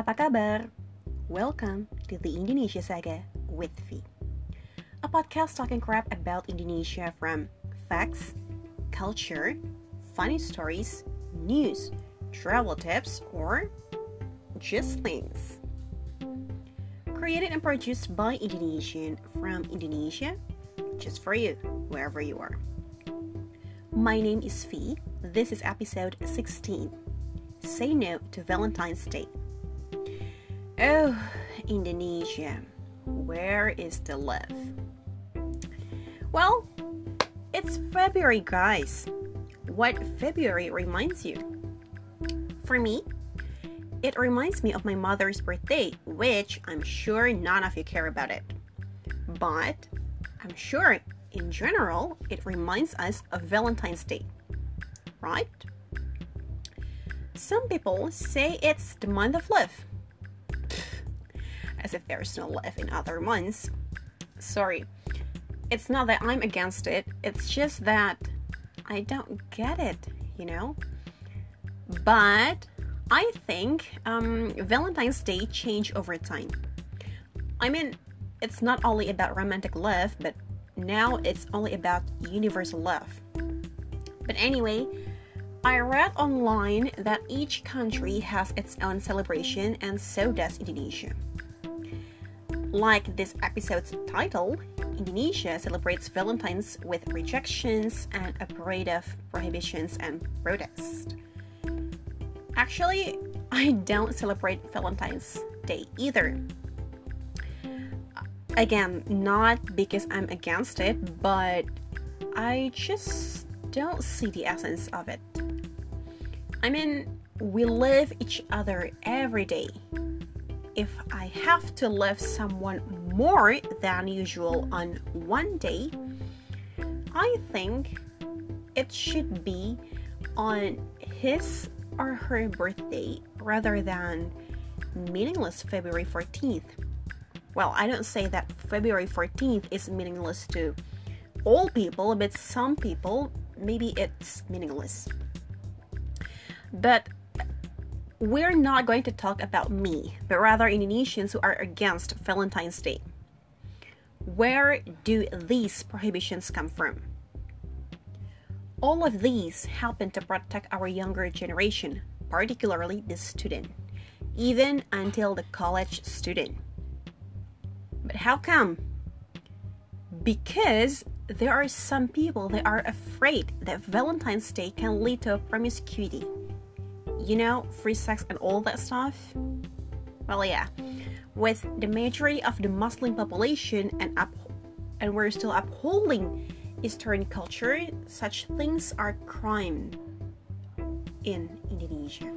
Apa kabar? Welcome to the Indonesia Saga with V. A podcast talking crap about Indonesia from facts, culture, funny stories, news, travel tips, or just things. Created and produced by Indonesian from Indonesia, just for you, wherever you are. My name is Fee. This is episode 16. Say no to Valentine's Day. Oh, Indonesia, where is the love? Well, it's February, guys. What February reminds you? For me, it reminds me of my mother's birthday, which I'm sure none of you care about it. But I'm sure in general, it reminds us of Valentine's Day, right? Some people say it's the month of love. As if there's no love in other months. Sorry, it's not that I'm against it, it's just that I don't get it, you know? But I think um, Valentine's Day changed over time. I mean, it's not only about romantic love, but now it's only about universal love. But anyway, I read online that each country has its own celebration, and so does Indonesia. Like this episode's title, Indonesia celebrates Valentine's with rejections and a parade of prohibitions and protests. Actually, I don't celebrate Valentine's Day either. Again, not because I'm against it, but I just don't see the essence of it. I mean, we love each other every day. If I have to love someone more than usual on one day, I think it should be on his or her birthday rather than meaningless February 14th. Well, I don't say that February 14th is meaningless to all people, but some people, maybe it's meaningless. But we're not going to talk about me, but rather Indonesians who are against Valentine's Day. Where do these prohibitions come from? All of these happen to protect our younger generation, particularly the student, even until the college student. But how come? Because there are some people that are afraid that Valentine's Day can lead to promiscuity you know, free sex and all that stuff? Well, yeah. With the majority of the Muslim population and up and we're still upholding Eastern culture, such things are crime in Indonesia.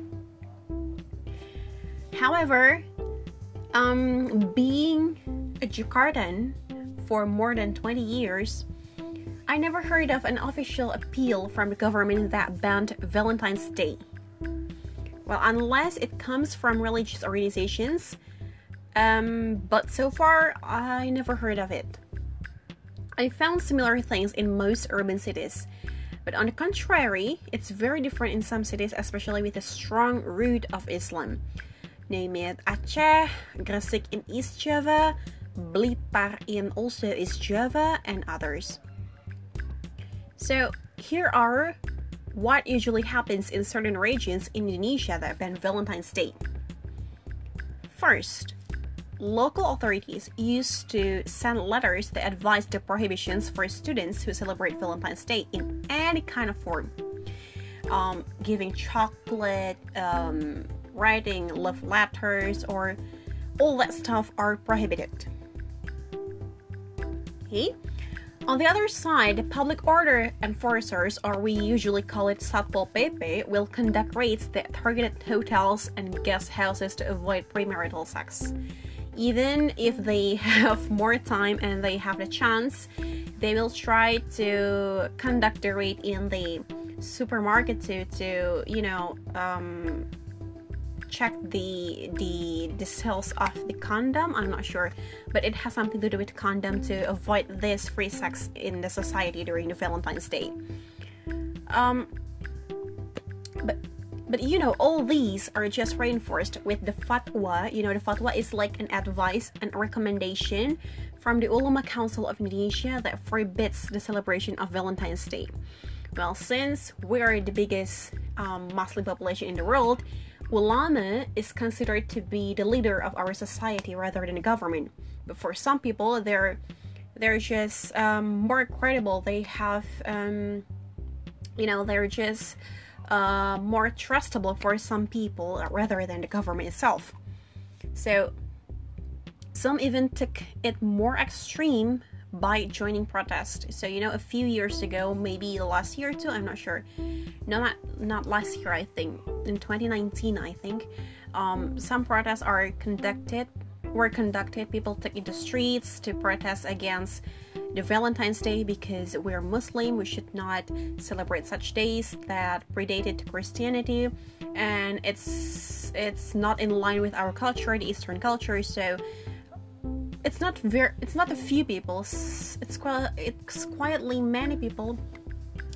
However, um, being a Jakartan for more than 20 years, I never heard of an official appeal from the government that banned Valentine's Day. Well, unless it comes from religious organizations, um, but so far I never heard of it. I found similar things in most urban cities, but on the contrary, it's very different in some cities, especially with a strong root of Islam. Name it Aceh, Gresik in East Java, Blitar in also East Java, and others. So here are what usually happens in certain regions in Indonesia that ban Valentine's Day. First, local authorities used to send letters that advised the prohibitions for students who celebrate Valentine's Day in any kind of form. Um, giving chocolate, um, writing love letters, or all that stuff are prohibited. Okay? On the other side, public order enforcers, or we usually call it Satpol will conduct raids that target hotels and guest houses to avoid premarital sex. Even if they have more time and they have the chance, they will try to conduct the raid in the supermarket to, to you know, um, check the the the sales of the condom i'm not sure but it has something to do with condom to avoid this free sex in the society during the valentine's day um but But you know, all these are just reinforced with the fatwa. You know, the fatwa is like an advice and recommendation from the Ulama Council of Indonesia that forbids the celebration of Valentine's Day. Well, since we are the biggest um, Muslim population in the world, ulama is considered to be the leader of our society rather than the government. But for some people, they're they're just um, more credible. They have, um, you know, they're just uh, more trustable for some people rather than the government itself. So some even took it more extreme by joining protest. So you know, a few years ago, maybe last year too, I'm not sure. No, not not last year. I think in 2019, I think um, some protests are conducted were conducted. People took into streets to protest against the Valentine's Day because we're Muslim. We should not celebrate such days that predated Christianity, and it's it's not in line with our culture, the Eastern culture. So it's not very it's not a few people. It's quite it's quietly many people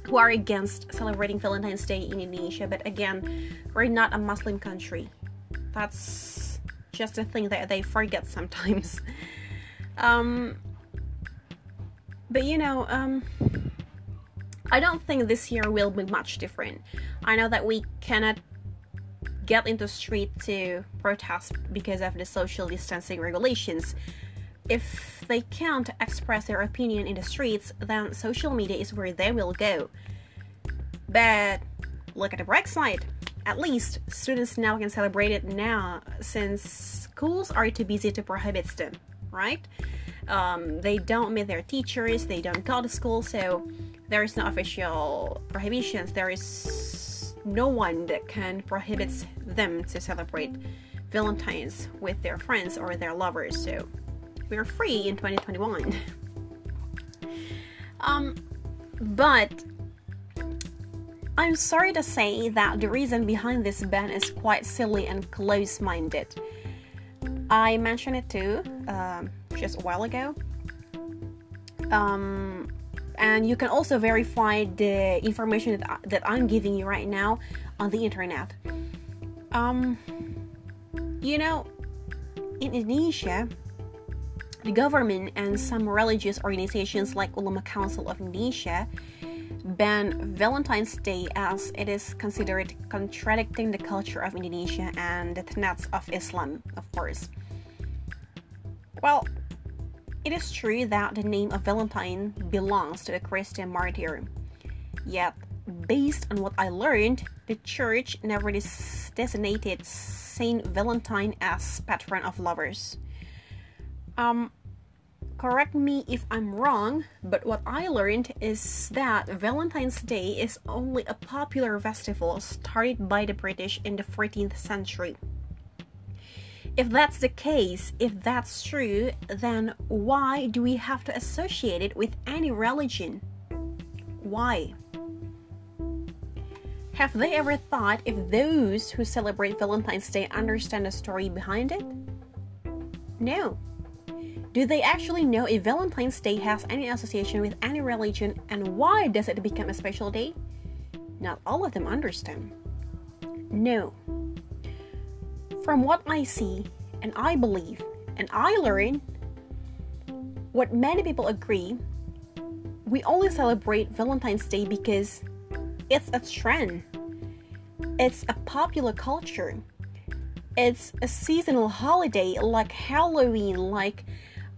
who are against celebrating Valentine's Day in Indonesia. But again, we're not a Muslim country. That's just a thing that they forget sometimes. Um, but you know, um, I don't think this year will be much different. I know that we cannot get into the street to protest because of the social distancing regulations. If they can't express their opinion in the streets, then social media is where they will go. But look at the bright side. At least students now can celebrate it now since schools are too busy to prohibit them, right? Um, they don't meet their teachers, they don't go to school, so there is no official prohibitions. There is no one that can prohibit them to celebrate Valentine's with their friends or their lovers. So we're free in 2021. um, but I'm sorry to say that the reason behind this ban is quite silly and close minded. I mentioned it too um, just a while ago. Um, and you can also verify the information that, that I'm giving you right now on the internet. Um, you know, in Indonesia, the government and some religious organizations like Ulama Council of Indonesia ban Valentine's Day as it is considered contradicting the culture of Indonesia and the tenets of Islam, of course. Well, it is true that the name of Valentine belongs to a Christian martyr. Yet, based on what I learned, the church never designated Saint Valentine as patron of lovers. Um, correct me if I'm wrong, but what I learned is that Valentine's Day is only a popular festival started by the British in the 14th century. If that's the case, if that's true, then why do we have to associate it with any religion? Why? Have they ever thought if those who celebrate Valentine's Day understand the story behind it? No. Do they actually know if Valentine's Day has any association with any religion and why does it become a special day? Not all of them understand. No. From what I see and I believe and I learn, what many people agree, we only celebrate Valentine's Day because it's a trend. It's a popular culture. It's a seasonal holiday like Halloween, like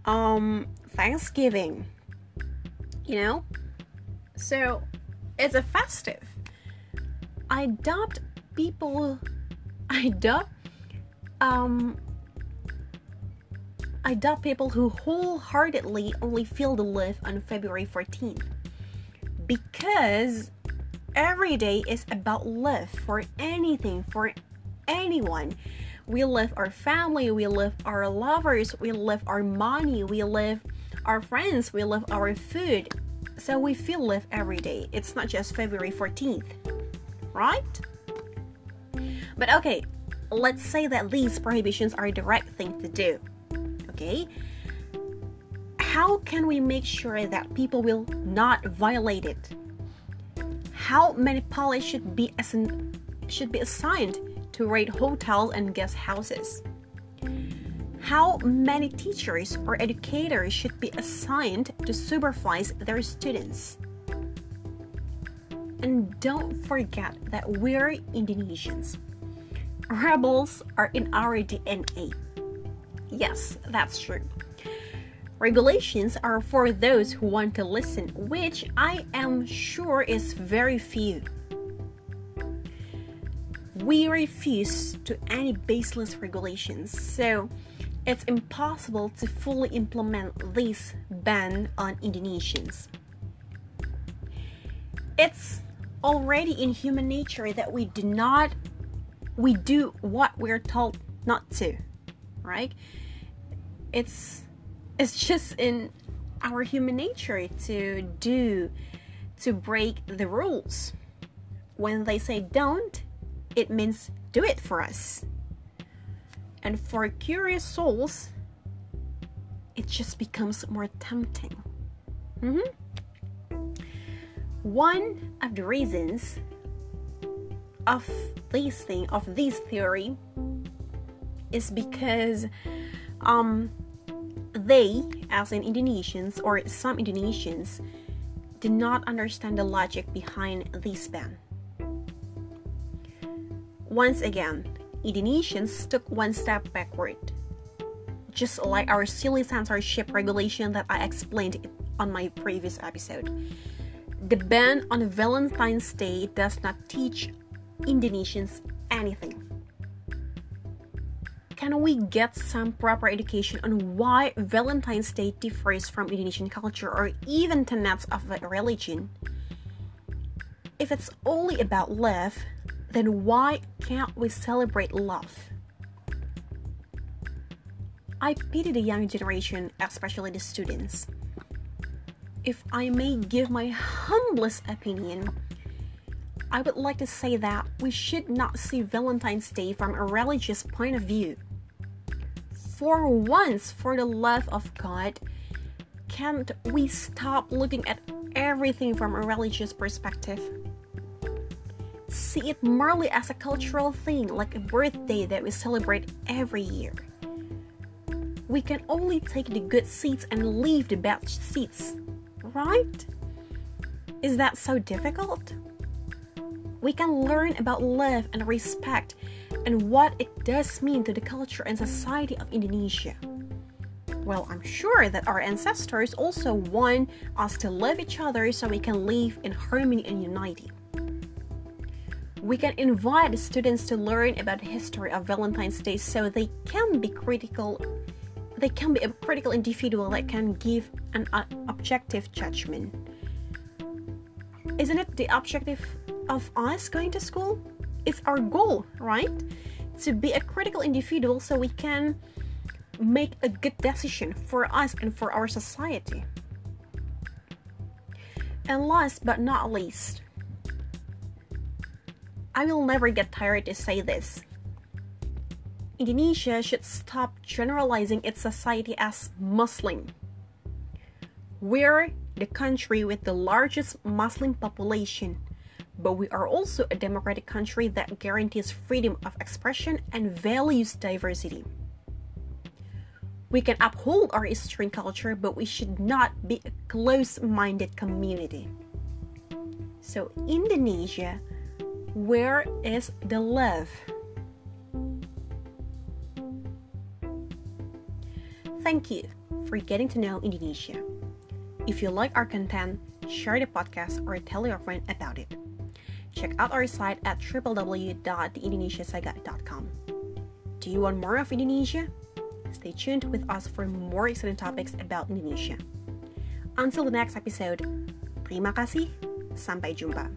um Thanksgiving. You know? So it's a festive. I doubt people I doubt um I doubt people who wholeheartedly only feel the love on February 14th. Because every day is about love for anything, for anyone. We love our family, we love our lovers, we love our money, we love our friends, we love our food. So we feel love every day. It's not just February 14th, right? But okay, let's say that these prohibitions are a direct thing to do. Okay? How can we make sure that people will not violate it? How many policies should be should be assigned to rate hotels and guest houses? How many teachers or educators should be assigned to supervise their students? And don't forget that we're Indonesians. Rebels are in our DNA. Yes, that's true. Regulations are for those who want to listen, which I am sure is very few. We refuse to any baseless regulations, so it's impossible to fully implement this ban on Indonesians. It's already in human nature that we do not we do what we're told not to, right? It's it's just in our human nature to do to break the rules. When they say don't, it means do it for us. And for curious souls, it just becomes more tempting. Mm-hmm. One of the reasons of this thing, of this theory, is because um, they, as in Indonesians or some Indonesians, did not understand the logic behind this ban. Once again, Indonesians took one step backward. Just like our silly censorship regulation that I explained on my previous episode. The ban on Valentine's Day does not teach Indonesians anything. Can we get some proper education on why Valentine's Day differs from Indonesian culture or even tenets of a religion? If it's only about love, then why can't we celebrate love? I pity the young generation, especially the students. If I may give my humblest opinion, I would like to say that we should not see Valentine's Day from a religious point of view. For once, for the love of God, can't we stop looking at everything from a religious perspective? See it merely as a cultural thing, like a birthday that we celebrate every year. We can only take the good seats and leave the bad seats, right? Is that so difficult? we can learn about love and respect and what it does mean to the culture and society of Indonesia. Well, I'm sure that our ancestors also want us to love each other so we can live in harmony and unity. We can invite students to learn about the history of Valentine's Day so they can be critical they can be a critical individual that can give an objective judgment. Isn't it the objective of us going to school? It's our goal, right? To be a critical individual so we can make a good decision for us and for our society. And last but not least, I will never get tired to say this. Indonesia should stop generalizing its society as Muslim. We're the country with the largest Muslim population but we are also a democratic country that guarantees freedom of expression and values diversity. We can uphold our and culture, but we should not be a close minded community. So, Indonesia, where is the love? Thank you for getting to know Indonesia. If you like our content, share the podcast or tell your friend about it check out our site at www.theindonesiasaga.com. Do you want more of Indonesia? Stay tuned with us for more exciting topics about Indonesia. Until the next episode, terima kasih, sampai jumpa.